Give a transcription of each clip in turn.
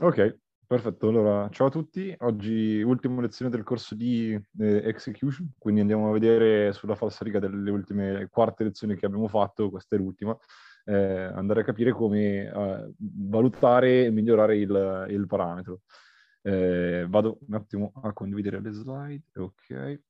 Ok, perfetto. Allora, ciao a tutti. Oggi ultima lezione del corso di eh, Execution, quindi andiamo a vedere sulla falsariga delle ultime quarte lezioni che abbiamo fatto, questa è l'ultima, eh, andare a capire come eh, valutare e migliorare il, il parametro. Eh, vado un attimo a condividere le slide. Ok.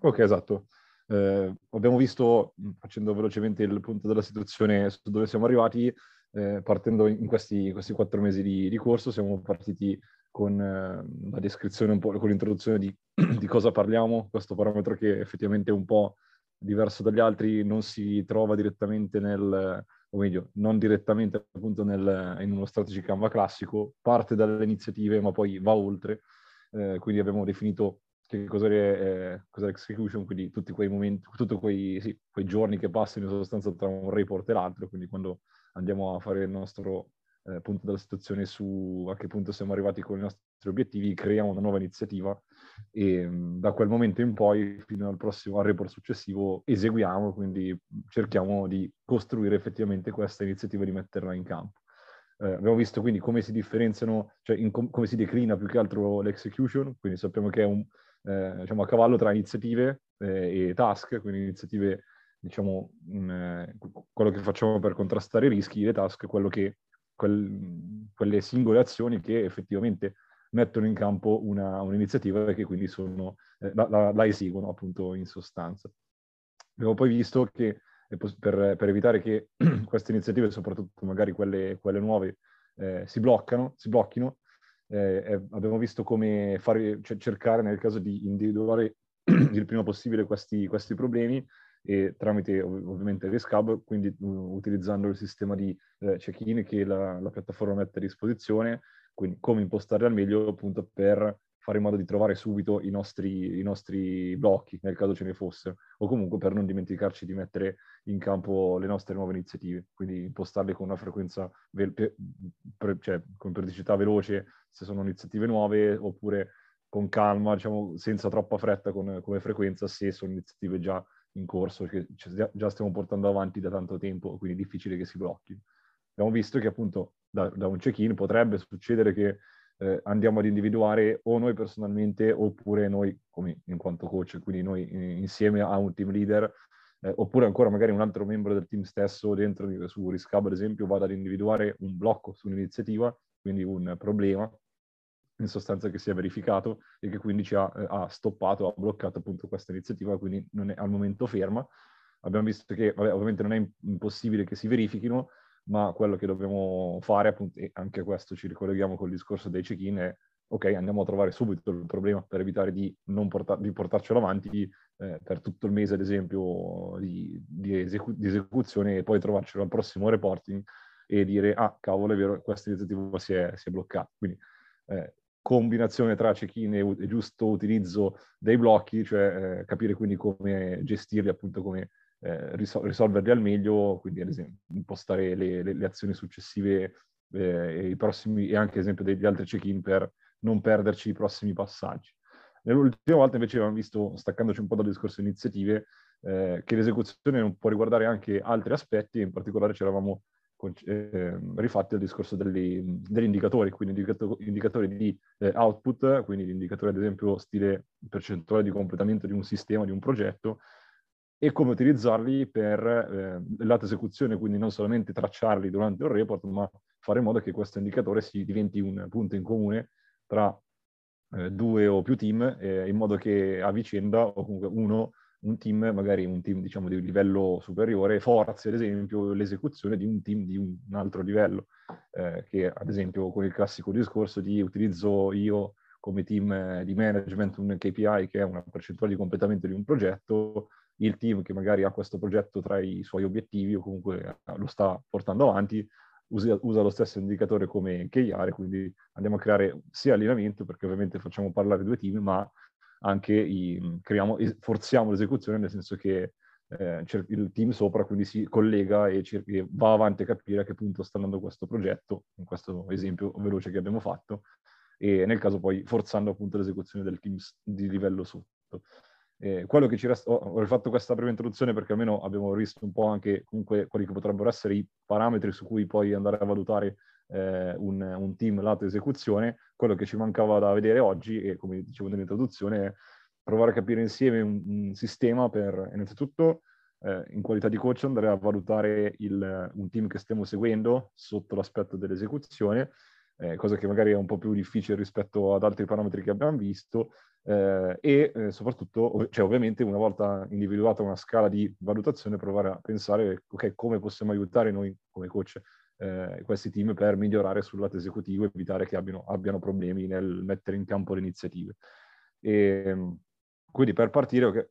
Ok, esatto. Eh, abbiamo visto, facendo velocemente il punto della situazione su dove siamo arrivati, eh, partendo in questi, questi, quattro mesi di, di, corso, siamo partiti con eh, la descrizione, un po' con l'introduzione di, di, cosa parliamo, questo parametro che effettivamente è un po' diverso dagli altri, non si trova direttamente nel, o meglio, non direttamente appunto nel, in uno strategy Canva classico, parte dalle iniziative ma poi va oltre, eh, quindi abbiamo definito che cos'è, eh, cos'è l'execution, quindi tutti quei momenti, tutti quei, sì, quei giorni che passano in sostanza tra un report e l'altro, quindi quando andiamo a fare il nostro eh, punto della situazione su a che punto siamo arrivati con i nostri obiettivi, creiamo una nuova iniziativa e mh, da quel momento in poi fino al prossimo al report successivo eseguiamo, quindi cerchiamo di costruire effettivamente questa iniziativa e di metterla in campo. Eh, abbiamo visto quindi come si differenziano, cioè com- come si declina più che altro l'execution, quindi sappiamo che è un eh, diciamo a cavallo tra iniziative eh, e task, quindi iniziative diciamo, mh, eh, quello che facciamo per contrastare i rischi, le task, quello che, quel, quelle singole azioni che effettivamente mettono in campo una, un'iniziativa e che quindi sono, eh, la, la, la, eseguono appunto in sostanza. Abbiamo poi visto che per, per evitare che queste iniziative, soprattutto magari quelle, quelle nuove, eh, si bloccano, si blocchino, eh, abbiamo visto come fare, cioè cercare nel caso di individuare il prima possibile questi, questi problemi e tramite ov- ovviamente Rescab, quindi uh, utilizzando il sistema di eh, check-in che la, la, piattaforma mette a disposizione, quindi come impostarli al meglio appunto per fare in modo di trovare subito i nostri, i nostri blocchi, nel caso ce ne fossero, o comunque per non dimenticarci di mettere in campo le nostre nuove iniziative, quindi impostarle con una frequenza, ve- per, cioè con periodicità veloce se sono iniziative nuove, oppure con calma, diciamo, senza troppa fretta con, come frequenza se sono iniziative già in corso che già stiamo portando avanti da tanto tempo, quindi è difficile che si blocchi. Abbiamo visto che appunto da, da un check-in potrebbe succedere che eh, andiamo ad individuare o noi personalmente oppure noi come in quanto coach, quindi noi insieme a un team leader, eh, oppure ancora magari un altro membro del team stesso dentro su Riscab ad esempio vada ad individuare un blocco su un'iniziativa, quindi un problema in sostanza che si è verificato e che quindi ci ha, eh, ha stoppato, ha bloccato appunto questa iniziativa, quindi non è al momento ferma. Abbiamo visto che vabbè, ovviamente non è impossibile che si verifichino, ma quello che dobbiamo fare, appunto, e anche questo ci ricolleghiamo col discorso dei check-in, è ok, andiamo a trovare subito il problema per evitare di, portar, di portarcelo avanti eh, per tutto il mese, ad esempio, di, di, esecu- di, esecuzione e poi trovarcelo al prossimo reporting e dire, ah, cavolo, è vero, questa iniziativa si è, si è bloccata. Quindi eh, combinazione tra check-in e, e, giusto utilizzo dei blocchi, cioè eh, capire quindi come gestirli, appunto come eh, risol- risolverli al meglio, quindi ad esempio impostare le, le, le azioni successive eh, e, i prossimi, e anche ad esempio degli altri check-in per non perderci i prossimi passaggi. Nell'ultima volta invece abbiamo visto, staccandoci un po' dal discorso iniziative, eh, che l'esecuzione può riguardare anche altri aspetti, in particolare ci eravamo eh, rifatti al discorso degli, degli indicatori, quindi indicato, indicatori di eh, output, quindi gli indicatori ad esempio stile percentuale di completamento di un sistema, di un progetto, e come utilizzarli per eh, l'alta esecuzione, quindi non solamente tracciarli durante il report, ma fare in modo che questo indicatore si diventi un punto in comune tra eh, due o più team, eh, in modo che a vicenda, o comunque uno un team, magari un team diciamo di livello superiore, forzi ad esempio l'esecuzione di un team di un, altro livello, eh, che ad esempio con il classico discorso di utilizzo io come team di management un KPI che è una percentuale di completamento di un progetto, il team che magari ha questo progetto tra i suoi obiettivi o comunque lo sta portando avanti, usa, usa lo stesso indicatore come KR, quindi andiamo a creare sia allineamento, perché ovviamente facciamo parlare due team, ma anche i, creiamo, forziamo l'esecuzione, nel senso che eh, il team sopra quindi si collega e, cer- e, va avanti a capire a che punto sta andando questo progetto, in questo esempio veloce che abbiamo fatto, e nel caso poi forzando appunto l'esecuzione del team di livello sotto. Eh, quello che ci resta, ho, rifatto questa breve introduzione perché almeno abbiamo visto un po' anche comunque quelli che potrebbero essere i parametri su cui poi andare a valutare eh, un, un, team lato esecuzione. Quello che ci mancava da vedere oggi, e come dicevo nell'introduzione, è provare a capire insieme un, un sistema per innanzitutto eh, in qualità di coach andare a valutare il, un team che stiamo seguendo sotto l'aspetto dell'esecuzione eh, cosa che magari è un po' più difficile rispetto ad altri parametri che abbiamo visto, eh, e eh, soprattutto, cioè ovviamente una volta individuata una scala di valutazione, provare a pensare ok, come possiamo aiutare noi come coach eh, questi team per migliorare sul lato esecutivo e evitare che abbiano, abbiano problemi nel mettere in campo le iniziative. E, ehm, quindi per partire,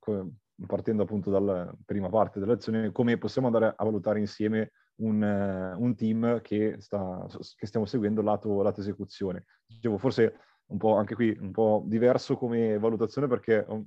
partendo appunto dalla prima parte dell'azione, come possiamo andare a valutare insieme un, uh, un team che, sta, che, stiamo seguendo lato, lato esecuzione. Dicevo, forse un po' anche qui un po' diverso come valutazione perché um,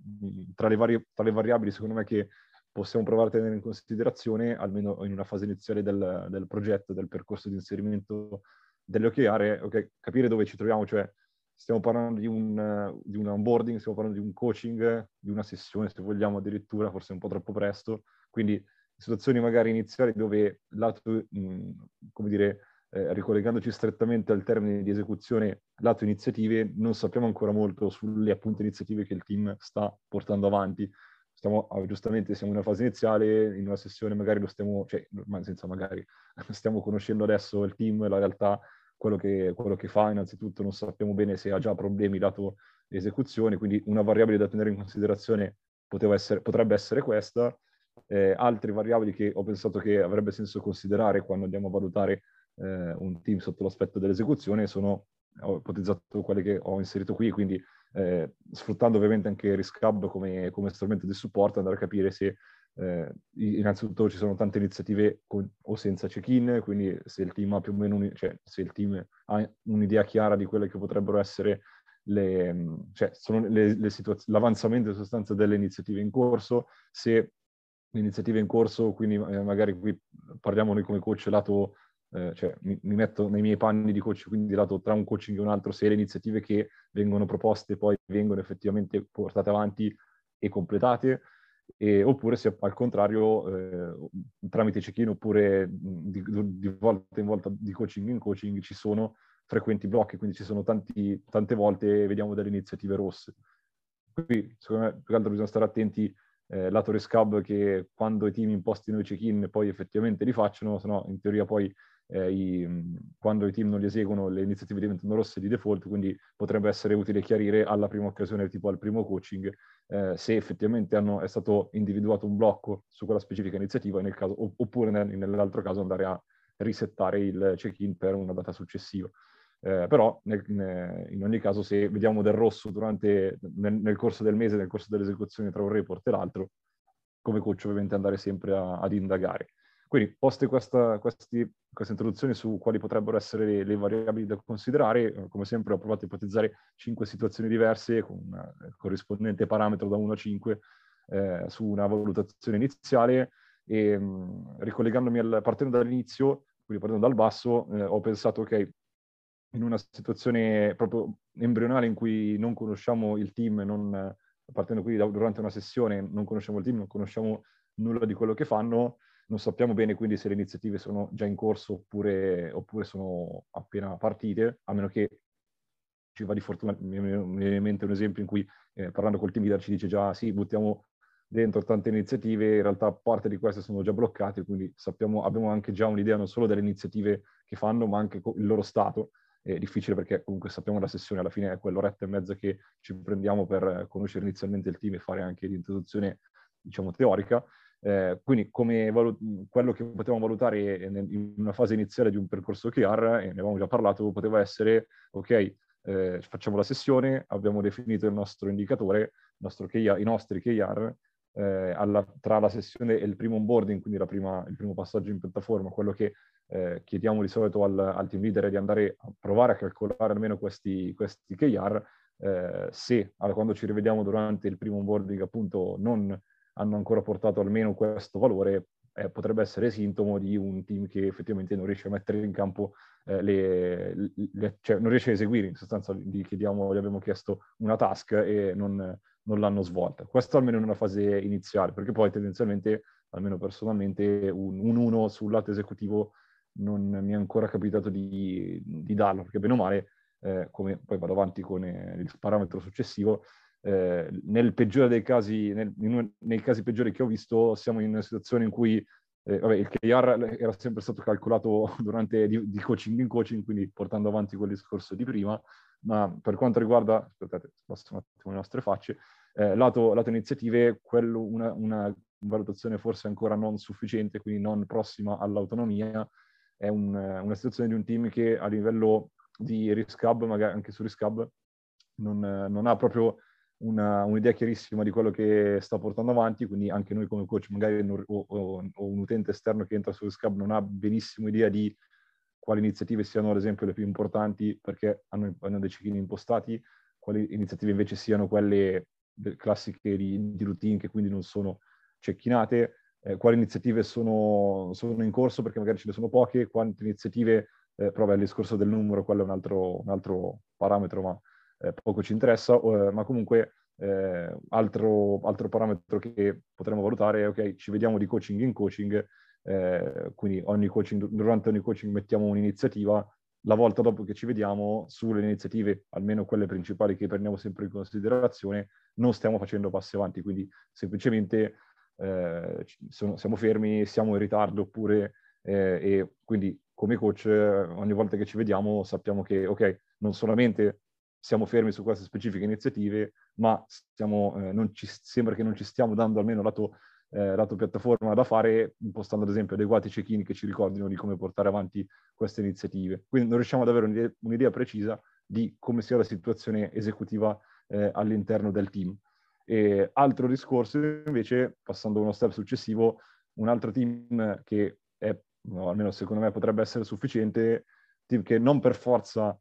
tra, le varie, tra le variabili secondo me che possiamo provare a tenere in considerazione, almeno in una fase iniziale del, del progetto, del percorso di inserimento delle OKR, okay, capire dove ci troviamo, cioè stiamo parlando di un, di un onboarding, stiamo parlando di un coaching, di una sessione, se vogliamo addirittura, forse un po' troppo presto, quindi situazioni magari iniziali dove lato, mh, come dire, eh, ricollegandoci strettamente al termine di esecuzione, lato iniziative, non sappiamo ancora molto sulle appunto iniziative che il team sta portando avanti. Stiamo, ah, giustamente siamo in una fase iniziale, in una sessione magari lo stiamo, cioè, senza magari, stiamo conoscendo adesso il team, la realtà, quello che, quello che fa, innanzitutto non sappiamo bene se ha già problemi lato esecuzione, quindi una variabile da tenere in considerazione essere, potrebbe essere questa, eh, altre variabili che ho pensato che avrebbe senso considerare quando andiamo a valutare eh, un team sotto l'aspetto dell'esecuzione sono, ho ipotizzato quelle che ho inserito qui, quindi eh, sfruttando ovviamente anche RiskHub come, come, strumento di supporto, andare a capire se eh, innanzitutto ci sono tante iniziative con, o senza check-in, quindi se il team ha più o meno un, cioè, se il team ha un'idea chiara di quelle che potrebbero essere le, cioè, sono le, le situaz- l'avanzamento in sostanza delle iniziative in corso, se l'iniziativa in corso, quindi eh, magari qui parliamo noi come coach lato, eh, cioè mi, mi, metto nei miei panni di coach, quindi lato tra un coaching e un altro, se le iniziative che vengono proposte poi vengono effettivamente portate avanti e completate, e, oppure se al contrario eh, tramite check-in oppure di, di, volta in volta di coaching in coaching ci sono frequenti blocchi, quindi ci sono tanti, tante volte vediamo delle iniziative rosse. Qui secondo me più che altro bisogna stare attenti eh, lato Rescab che quando i team impostino i check-in poi effettivamente li facciano, se no in teoria poi eh, i, quando i team non li eseguono le iniziative diventano rosse di default, quindi potrebbe essere utile chiarire alla prima occasione, tipo al primo coaching, eh, se effettivamente hanno, è stato individuato un blocco su quella specifica iniziativa nel caso, oppure nel, nell'altro caso andare a risettare il check-in per una data successiva. Eh, però nel, in ogni caso se vediamo del rosso durante, nel, nel, corso del mese, nel corso dell'esecuzione tra un report e l'altro, come coach ovviamente andare sempre a, ad indagare. Quindi poste questa, questi, questa introduzione su quali potrebbero essere le, le, variabili da considerare, eh, come sempre ho provato a ipotizzare cinque situazioni diverse con eh, corrispondente parametro da 1 a 5 eh, su una valutazione iniziale e mh, mm, ricollegandomi al, partendo dall'inizio, quindi partendo dal basso, eh, ho pensato ok, in una situazione proprio embrionale in cui non conosciamo il team, non, partendo qui da, durante una sessione, non conosciamo il team, non conosciamo nulla di quello che fanno, non sappiamo bene quindi se le iniziative sono già in corso oppure, oppure sono appena partite, a meno che ci va di fortuna. Mi viene in mente un esempio in cui eh, parlando col team leader ci dice già sì, buttiamo dentro tante iniziative, in realtà parte di queste sono già bloccate, quindi sappiamo, abbiamo anche già un'idea non solo delle iniziative che fanno, ma anche il loro stato è difficile perché comunque sappiamo la sessione alla fine è quell'oretta e mezza che ci prendiamo per conoscere inizialmente il team e fare anche l'introduzione, diciamo, teorica. Eh, quindi come valut- quello che potevamo valutare in una fase iniziale di un percorso OKR, e ne avevamo già parlato, poteva essere, ok, eh, facciamo la sessione, abbiamo definito il nostro indicatore, il nostro KR, i nostri KR, eh, alla, tra la sessione e il primo onboarding, quindi prima, il primo passaggio in piattaforma, quello che eh, chiediamo di solito al, al, team leader è di andare a provare a calcolare almeno questi, questi KR, eh, se allora, quando ci rivediamo durante il primo onboarding appunto non hanno ancora portato almeno questo valore, eh, potrebbe essere sintomo di un team che effettivamente non riesce a mettere in campo eh, le, le, cioè non riesce a eseguire, in sostanza gli, chiediamo, gli abbiamo chiesto una task e non, non l'hanno svolta. Questo almeno in una fase iniziale, perché poi tendenzialmente, almeno personalmente, un, un 1 sul lato esecutivo non mi è ancora capitato di, di darlo, perché bene o male, eh, come poi vado avanti con eh, il parametro successivo, eh, nel peggiore dei casi, nel, in, nei casi peggiori che ho visto, siamo in una situazione in cui eh, vabbè, il KR era sempre stato calcolato durante di, di, coaching in coaching, quindi portando avanti quel discorso di prima, ma per quanto riguarda, aspettate, sposto un attimo le nostre facce, eh, lato, lato, iniziative, quello, una, una, valutazione forse ancora non sufficiente, quindi non prossima all'autonomia, è un, una situazione di un team che a livello di risk hub, magari anche su risk hub, non, non ha proprio una, un'idea chiarissima di quello che sta portando avanti, quindi anche noi come coach magari non, o, o, o, un utente esterno che entra su Scab non ha benissimo idea di quali iniziative siano ad esempio le più importanti perché hanno, hanno dei check-in impostati, quali iniziative invece siano quelle classiche di, di routine che quindi non sono cecchinate, eh, quali iniziative sono, sono, in corso perché magari ce ne sono poche, quante iniziative, eh, però beh, il discorso del numero, quello è un altro, un altro parametro, ma eh, poco ci interessa, eh, ma comunque eh, altro, altro, parametro che potremmo valutare è ok, ci vediamo di coaching in coaching, eh, quindi ogni coaching, durante ogni coaching mettiamo un'iniziativa, la volta dopo che ci vediamo sulle iniziative, almeno quelle principali che prendiamo sempre in considerazione, non stiamo facendo passi avanti, quindi semplicemente eh, sono, siamo fermi, siamo in ritardo oppure eh, e quindi come coach ogni volta che ci vediamo sappiamo che ok, non solamente siamo fermi su queste specifiche iniziative, ma stiamo, eh, ci, sembra che non ci stiamo dando almeno lato, eh, lato piattaforma da fare, impostando ad esempio adeguati check-in che ci ricordino di come portare avanti queste iniziative. Quindi non riusciamo ad avere un'idea, un'idea precisa di come sia la situazione esecutiva eh, all'interno del team. E altro discorso invece, passando a uno step successivo, un altro team che è, no, almeno secondo me potrebbe essere sufficiente, team che non per forza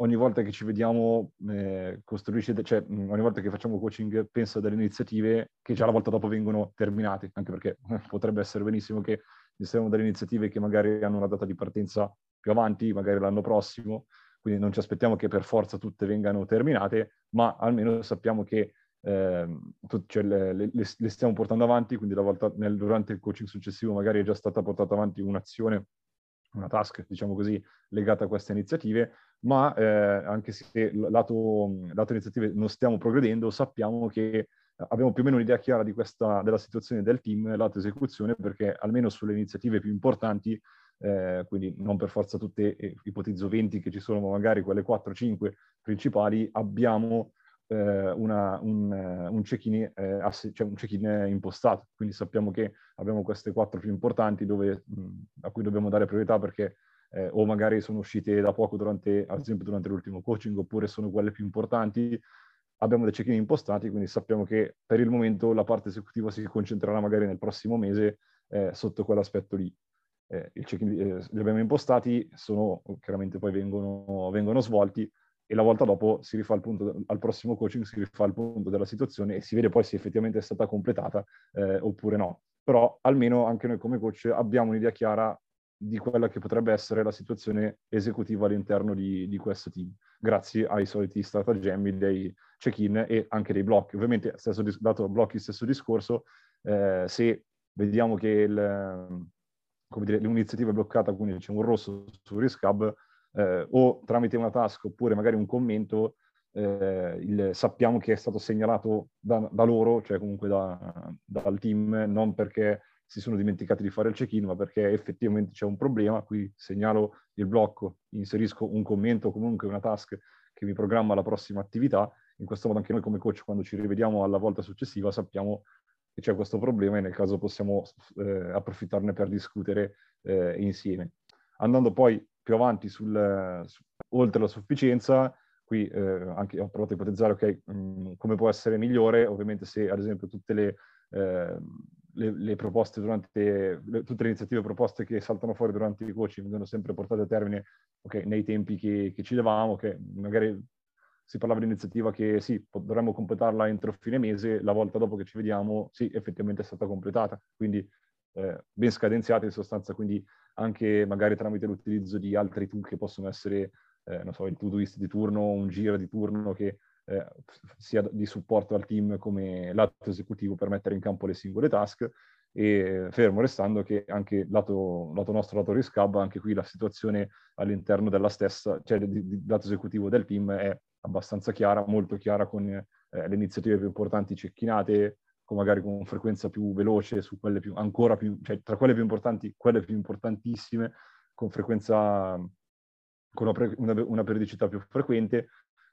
ogni volta che ci vediamo eh, costruisce, cioè ogni volta che facciamo coaching pensa delle iniziative che già la volta dopo vengono terminate, anche perché potrebbe essere benissimo che siano delle iniziative che magari hanno una data di partenza più avanti, magari l'anno prossimo, quindi non ci aspettiamo che per forza tutte vengano terminate, ma almeno sappiamo che eh, cioè le, le, le, stiamo portando avanti, quindi la volta nel, durante il coaching successivo magari è già stata portata avanti un'azione una task, diciamo così, legata a queste iniziative, ma eh, anche se lato, lato iniziative non stiamo progredendo, sappiamo che abbiamo più o meno un'idea chiara questa, della situazione del team, lato esecuzione, perché almeno sulle iniziative più importanti, eh, quindi non per forza tutte, eh, ipotizzo 20 che ci sono, ma magari quelle 4-5 principali, abbiamo eh, una, un, un check-in, eh, ass- cioè un check-in impostato. Quindi sappiamo che abbiamo queste quattro più importanti dove, mh, a cui dobbiamo dare priorità perché eh, o magari sono uscite da poco durante, ad esempio durante l'ultimo coaching, oppure sono quelle più importanti. Abbiamo dei check-in impostati, quindi sappiamo che per il momento la parte esecutiva si concentrerà magari nel prossimo mese eh, sotto quell'aspetto lì. Eh, eh, li abbiamo impostati, sono, chiaramente poi vengono, vengono svolti, e la volta dopo si rifà il punto, al prossimo coaching si rifà il punto della situazione e si vede poi se effettivamente è stata completata eh, oppure no. Però almeno anche noi come coach abbiamo un'idea chiara di quella che potrebbe essere la situazione esecutiva all'interno di, di questo team, grazie ai soliti stratagemmi dei check-in e anche dei blocchi. Ovviamente, stesso, dato blocchi, stesso discorso, eh, se vediamo che il, dire, l'iniziativa è bloccata, quindi c'è un rosso su Riscab, eh, o tramite una task oppure magari un commento eh, il, sappiamo che è stato segnalato da, da loro, cioè comunque da, dal team, non perché si sono dimenticati di fare il check-in, ma perché effettivamente c'è un problema, qui segnalo il blocco, inserisco un commento o comunque una task che mi programma la prossima attività, in questo modo anche noi come coach quando ci rivediamo alla volta successiva sappiamo che c'è questo problema e nel caso possiamo eh, approfittarne per discutere eh, insieme. Andando poi più avanti sul, su, oltre la sufficienza, qui eh, anche ho provato a ipotizzare okay, mh, mm, come può essere migliore, ovviamente se ad esempio tutte le, eh, le, le, proposte durante, le, tutte le iniziative proposte che saltano fuori durante i coaching vengono sempre portate a termine okay, nei tempi che, che ci davamo, che magari si parlava di un'iniziativa che sì, dovremmo completarla entro fine mese, la volta dopo che ci vediamo, sì, effettivamente è stata completata. Quindi eh, ben scadenziata in sostanza, quindi anche magari tramite l'utilizzo di altri tool che possono essere, eh, non so, il to-doist di turno, un giro di turno che eh, sia di supporto al team come lato esecutivo per mettere in campo le singole task e fermo restando che anche lato, lato nostro, lato risk hub, anche qui la situazione all'interno della stessa, cioè di, di lato esecutivo del team è abbastanza chiara, molto chiara con eh, le iniziative più importanti cecchinate, con magari con frequenza più veloce, su quelle più, ancora più, cioè tra quelle più importanti, quelle più importantissime, con frequenza, con una, pre, una, una periodicità più frequente.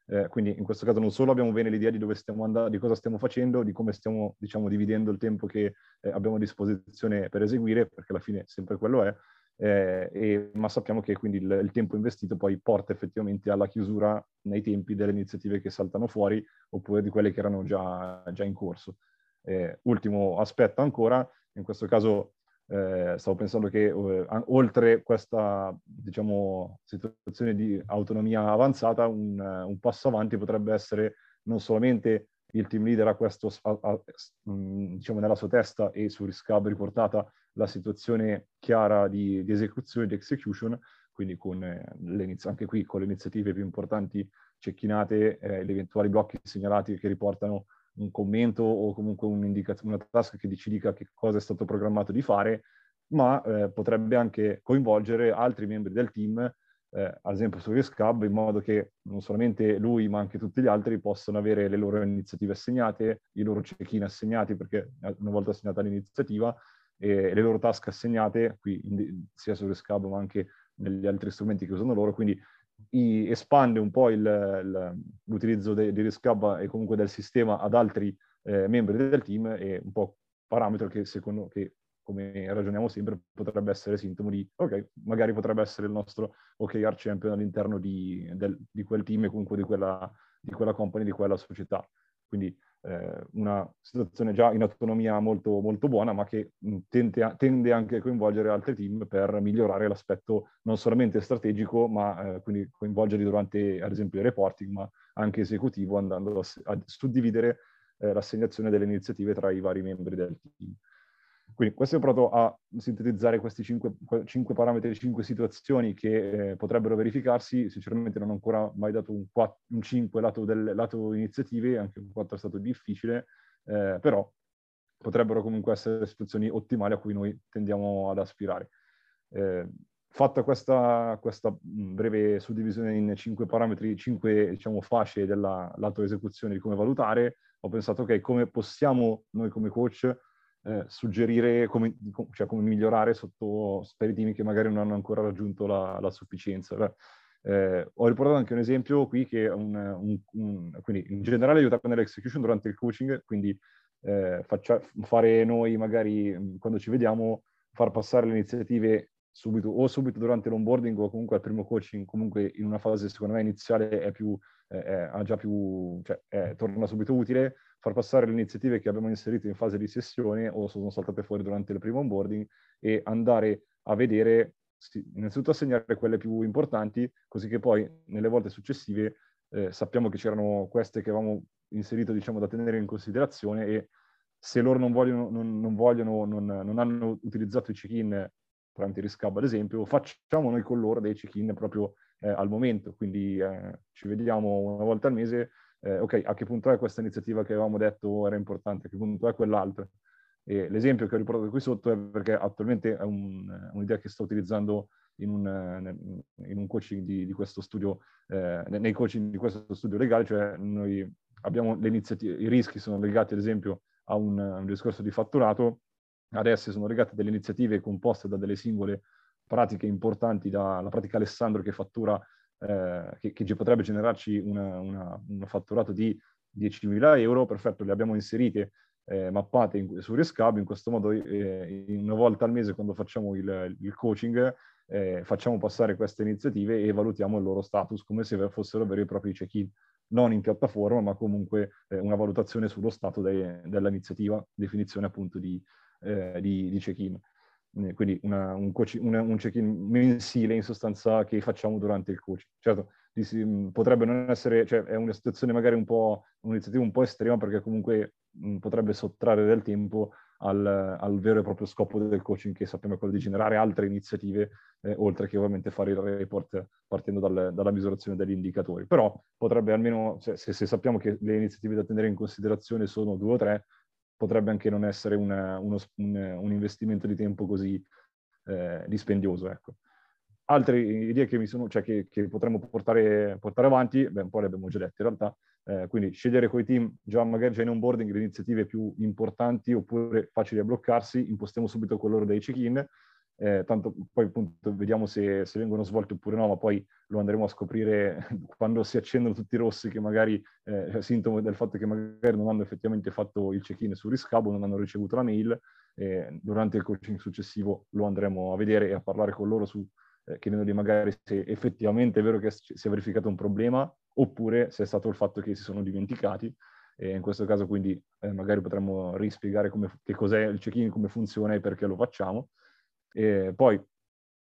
Eh, quindi in questo caso non solo abbiamo bene l'idea di dove stiamo andando, di cosa stiamo facendo, di come stiamo, diciamo, dividendo il tempo che eh, abbiamo a disposizione per eseguire, perché alla fine sempre quello è, eh, e, ma sappiamo che quindi il, il, tempo investito poi porta effettivamente alla chiusura nei tempi delle iniziative che saltano fuori oppure di quelle che erano già, già in corso. Eh, ultimo aspetto ancora, in questo caso eh, stavo pensando che eh, oltre questa diciamo, situazione di autonomia avanzata, un, un, passo avanti potrebbe essere non solamente il team leader ha questo, a, a, diciamo, nella sua testa e su Riscab riportata la situazione chiara di, di esecuzione, di execution, quindi con eh, anche qui con le iniziative più importanti cecchinate, eh, gli eventuali blocchi segnalati che riportano un commento o comunque una task che ci dica che cosa è stato programmato di fare, ma eh, potrebbe anche coinvolgere altri membri del team, eh, ad esempio su Riscab, in modo che non solamente lui ma anche tutti gli altri possano avere le loro iniziative assegnate, i loro check-in assegnati, perché una volta assegnata l'iniziativa, e le loro task assegnate, qui in, sia su Rescab ma anche negli altri strumenti che usano loro, quindi i, espande un po' il, il, l'utilizzo de, di Rescab e comunque del sistema ad altri eh, membri del team e un po' parametro che secondo che come ragioniamo sempre potrebbe essere sintomo di ok, magari potrebbe essere il nostro OKR champion all'interno di, del, di quel team e comunque di quella, di quella company, di quella società. Quindi eh, una situazione già in autonomia molto, molto buona, ma che tende, tende, anche a coinvolgere altri team per migliorare l'aspetto non solamente strategico, ma eh, quindi coinvolgerli durante, ad esempio, il reporting, ma anche esecutivo, andando a, a suddividere eh, l'assegnazione delle iniziative tra i vari membri del team. Quindi questo è provato a sintetizzare questi cinque, cinque parametri, cinque situazioni che eh, potrebbero verificarsi. Sinceramente non ho ancora mai dato un, 4, un 5 lato, del, lato iniziative, anche un 4 è stato difficile, eh, però potrebbero comunque essere situazioni ottimali a cui noi tendiamo ad aspirare. Eh, fatta questa, questa, breve suddivisione in cinque parametri, cinque diciamo, fasce della lato esecuzione di come valutare, ho pensato, ok, come possiamo noi come coach eh, suggerire come, cioè, come, migliorare sotto per i team che magari non hanno ancora raggiunto la, la sufficienza. Eh, ho riportato anche un esempio qui che è un, un, un quindi in generale aiutare nell'execution durante il coaching, quindi eh, faccia, fare noi magari quando ci vediamo, far passare le iniziative subito o subito durante l'onboarding o comunque al primo coaching, comunque in una fase secondo me iniziale è più, eh, già più, cioè, eh, torna subito utile, far passare le iniziative che abbiamo inserito in fase di sessione o sono saltate fuori durante il primo onboarding e andare a vedere, innanzitutto assegnare quelle più importanti, così che poi nelle volte successive eh, sappiamo che c'erano queste che avevamo inserito, diciamo, da tenere in considerazione e se loro non vogliono, non, non, vogliono, non, non hanno utilizzato i check-in tramite Riscab, ad esempio, facciamo noi con loro dei check-in proprio eh, al momento. Quindi eh, ci vediamo una volta al mese eh, ok, a che punto è questa iniziativa che avevamo detto era importante, a che punto è quell'altra. E l'esempio che ho riportato qui sotto è perché attualmente è un, un'idea che sto utilizzando in un, in un coaching di, di, questo studio, eh, nei coaching di questo studio legale, cioè noi abbiamo le iniziative, i rischi sono legati ad esempio a un, un discorso di fatturato, adesso sono legate a delle iniziative composte da delle singole pratiche importanti, dalla pratica Alessandro che fattura eh, che, che, potrebbe generarci una, una, un fatturato di 10.000 euro, perfetto, le abbiamo inserite, eh, mappate in, su Rescab, in questo modo eh, una volta al mese quando facciamo il, il coaching eh, facciamo passare queste iniziative e valutiamo il loro status come se fossero veri e propri check-in. non in piattaforma, ma comunque eh, una valutazione sullo stato de- dell'iniziativa, definizione appunto di, eh, di, di check-in. Eh, quindi una, un, coach, un, check-in mensile in sostanza che facciamo durante il coaching. Certo, si, potrebbe non essere, cioè è una situazione magari un po', un'iniziativa un po' estrema perché comunque mh, potrebbe sottrarre del tempo al, al, vero e proprio scopo del coaching che sappiamo è quello di generare altre iniziative, eh, oltre che ovviamente fare il report partendo dal, dalla misurazione degli indicatori. Però potrebbe almeno, se, se, se, sappiamo che le iniziative da tenere in considerazione sono due o tre, potrebbe anche non essere una, uno, un, un, investimento di tempo così eh, dispendioso. Ecco. Altre idee che, sono, cioè che, che potremmo portare, portare, avanti, beh, un po' le abbiamo già dette in realtà, eh, quindi scegliere con i team già magari già in onboarding le iniziative più importanti oppure facili da bloccarsi, impostiamo subito con loro dei check-in, eh, tanto poi appunto vediamo se, se, vengono svolte oppure no, ma poi lo andremo a scoprire quando si accendono tutti i rossi che magari eh, sintomo del fatto che magari non hanno effettivamente fatto il check-in sul riscavo, non hanno ricevuto la mail, eh, durante il coaching successivo lo andremo a vedere e a parlare con loro su eh, chiedendogli magari se effettivamente è vero che si è verificato un problema oppure se è stato il fatto che si sono dimenticati. E in questo caso quindi eh, magari potremmo rispiegare come, che cos'è il check-in, come funziona e perché lo facciamo. E poi,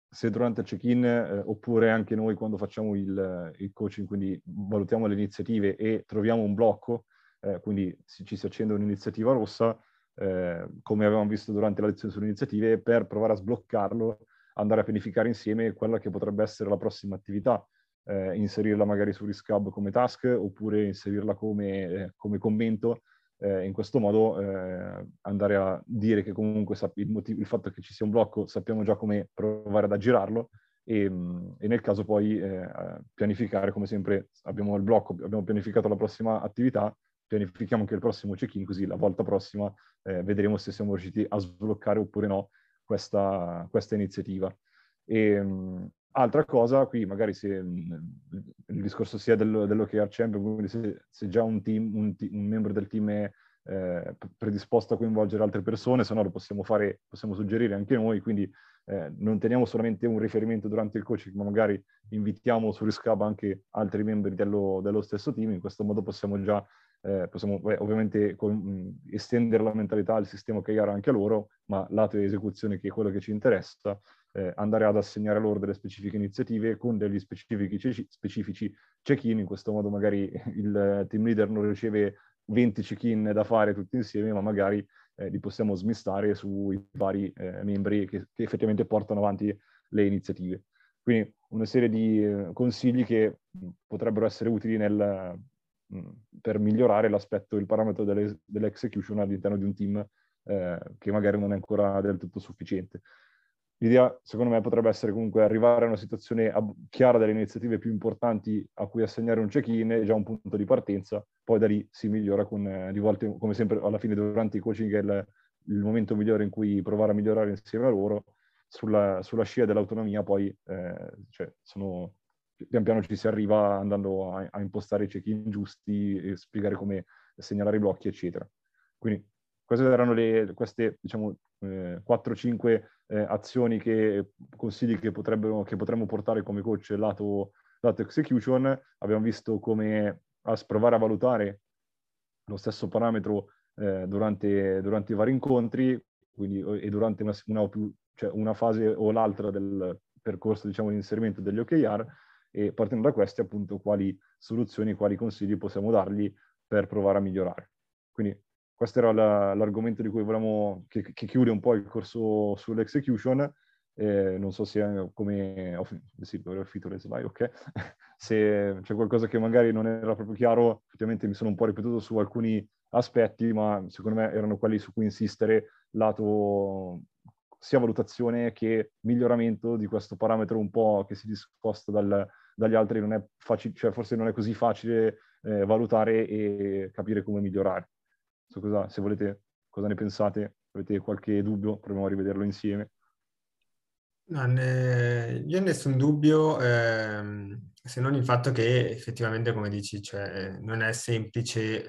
se durante il check-in, eh, oppure anche noi quando facciamo il, il, coaching, quindi valutiamo le iniziative e troviamo un blocco, eh, quindi ci si accende un'iniziativa rossa, eh, come avevamo visto durante la lezione sulle iniziative, per provare a sbloccarlo, andare a pianificare insieme quella che potrebbe essere la prossima attività. Eh, inserirla magari su Riscab come task oppure inserirla come, eh, come commento eh, in questo modo eh, andare a dire che comunque il, motivo, il, fatto che ci sia un blocco sappiamo già come provare ad aggirarlo e, mm, e nel caso poi eh, pianificare come sempre abbiamo il blocco, abbiamo pianificato la prossima attività, pianifichiamo anche il prossimo check-in così la volta prossima eh, vedremo se siamo riusciti a sbloccare oppure no questa, questa iniziativa. E, mm, Altra cosa, qui magari se mm, il discorso sia dello, dell'OKR Champion, quindi se, se già un, team, un, un, membro del team è eh, predisposto a coinvolgere altre persone, se no lo possiamo fare, possiamo suggerire anche noi, quindi eh, non teniamo solamente un riferimento durante il coaching, ma magari invitiamo su Riscab anche altri membri dello, dello stesso team, in questo modo possiamo già eh, possiamo beh, ovviamente con, mh, estendere la mentalità al sistema OKR anche a loro, ma lato di esecuzione che è quello che ci interessa, eh, andare ad assegnare loro delle specifiche iniziative con degli specifici, specifici check-in, in questo modo magari il team leader non riceve 20 check-in da fare tutti insieme, ma magari eh, li possiamo smistare sui vari eh, membri che, che, effettivamente portano avanti le iniziative. Quindi una serie di eh, consigli che potrebbero essere utili nel, mh, per migliorare l'aspetto, il parametro delle, dell'execution all'interno di un team eh, che magari non è ancora del tutto sufficiente. L'idea, secondo me, potrebbe essere comunque arrivare a una situazione chiara delle iniziative più importanti a cui assegnare un check-in, è già un punto di partenza, poi da lì si migliora con, eh, di volte, come sempre, alla fine durante i coaching è il, il, momento migliore in cui provare a migliorare insieme a loro, sulla, sulla scia dell'autonomia poi eh, cioè, sono, pian piano ci si arriva andando a, a impostare i check-in giusti spiegare come segnalare i blocchi, eccetera. Quindi queste erano le, queste, diciamo, eh, 4-5 eh, azioni che consigli che, che potremmo portare come coach lato, lato execution. Abbiamo visto come a provare a valutare lo stesso parametro eh, durante, durante, i vari incontri quindi, e durante una, una, più, cioè una, fase o l'altra del percorso diciamo, di inserimento degli OKR e partendo da questi appunto quali soluzioni, quali consigli possiamo dargli per provare a migliorare. Quindi questo era la, l'argomento di cui volevamo, che, che, chiude un po' il corso sull'execution. Eh, non so se come, oh, sì, dovrei finito le slide, ok. se c'è qualcosa che magari non era proprio chiaro, effettivamente mi sono un po' ripetuto su alcuni aspetti, ma secondo me erano quelli su cui insistere, lato sia valutazione che miglioramento di questo parametro un po' che si discosta dal, dagli altri, non facile, cioè forse non è così facile eh, valutare e capire come migliorare so cosa, se volete, cosa ne pensate, avete qualche dubbio, proviamo a rivederlo insieme. No, ne, io nessun dubbio, ehm, se non il fatto che effettivamente, come dici, cioè, non è semplice,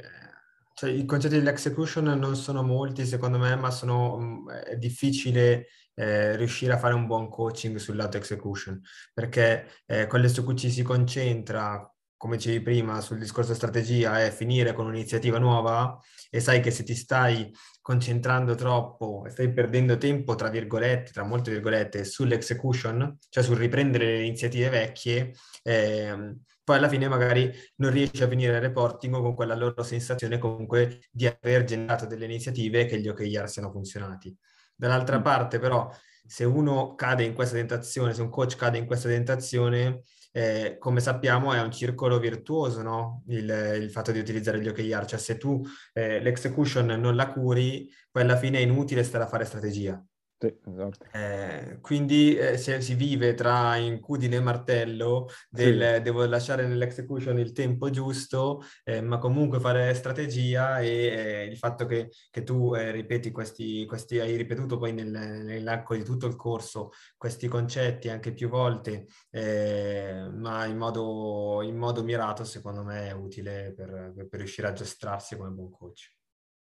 cioè, i concetti dell'execution non sono molti secondo me, ma sono, mm, è difficile eh, riuscire a fare un buon coaching sul lato execution, perché eh, su cui ci si concentra come dicevi prima sul discorso strategia, è finire con un'iniziativa nuova e sai che se ti stai concentrando troppo e stai perdendo tempo, tra virgolette, tra molte virgolette, sull'execution, cioè sul riprendere le iniziative vecchie, eh, poi alla fine magari non riesci a finire il reporting con quella loro sensazione comunque di aver generato delle iniziative che gli OKR siano funzionati. Dall'altra mm. parte però, se uno cade in questa tentazione, se un coach cade in questa tentazione, eh, come sappiamo è un circolo virtuoso, no? il, il, fatto di utilizzare gli OKR, cioè se tu eh, l'execution non la curi, poi alla fine è inutile stare a fare strategia. Sì, esatto. Eh, quindi eh, si, si, vive tra incudine e martello del sì. devo lasciare nell'execution il tempo giusto, eh, ma comunque fare strategia e eh, il fatto che, che tu eh, ripeti questi, questi, hai ripetuto poi nel, nell'arco di tutto il corso questi concetti anche più volte, eh, ma in modo, in modo, mirato, secondo me è utile per, per riuscire a giostrarsi come buon coach.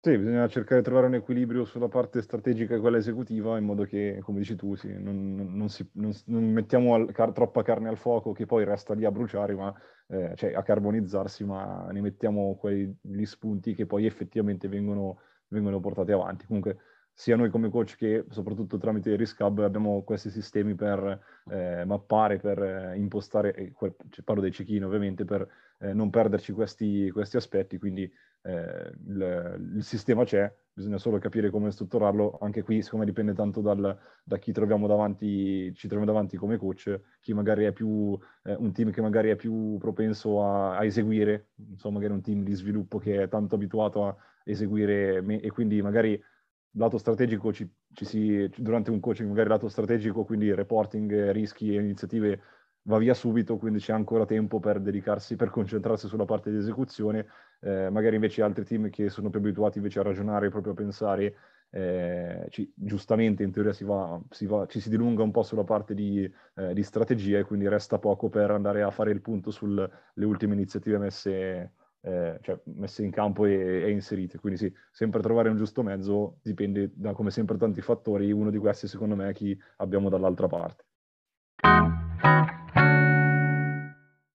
Sì, bisogna cercare di trovare un equilibrio sulla parte strategica e quella esecutiva, in modo che, come dici tu, sì, non, non, si, non, non mettiamo al, car- troppa carne al fuoco che poi resta lì a bruciare, ma, eh, cioè a carbonizzarsi, ma ne mettiamo quegli spunti che poi effettivamente vengono, vengono portati avanti. Comunque, sia noi come coach che soprattutto tramite Riscab abbiamo questi sistemi per eh, mappare, per eh, impostare, cioè, parlo dei cecchini ovviamente, per eh, non perderci questi, questi aspetti, quindi eh, il, il, sistema c'è, bisogna solo capire come strutturarlo. Anche qui, siccome dipende tanto dal, da chi troviamo davanti, ci troviamo davanti come coach, chi magari è più eh, un team che magari è più propenso a, a, eseguire, insomma, magari un team di sviluppo che è tanto abituato a eseguire me, e quindi magari lato strategico ci, ci si, durante un coaching magari lato strategico, quindi reporting, rischi e iniziative va via subito, quindi c'è ancora tempo per dedicarsi, per concentrarsi sulla parte di esecuzione, eh, magari invece altri team che sono più abituati invece a ragionare, proprio a pensare, eh, ci, giustamente in teoria si va, si va, ci si dilunga un po' sulla parte di, eh, di, strategia e quindi resta poco per andare a fare il punto sulle ultime iniziative messe, eh, cioè messe in campo e, e, inserite. Quindi sì, sempre trovare un giusto mezzo dipende da come sempre tanti fattori, uno di questi secondo me è chi abbiamo dall'altra parte.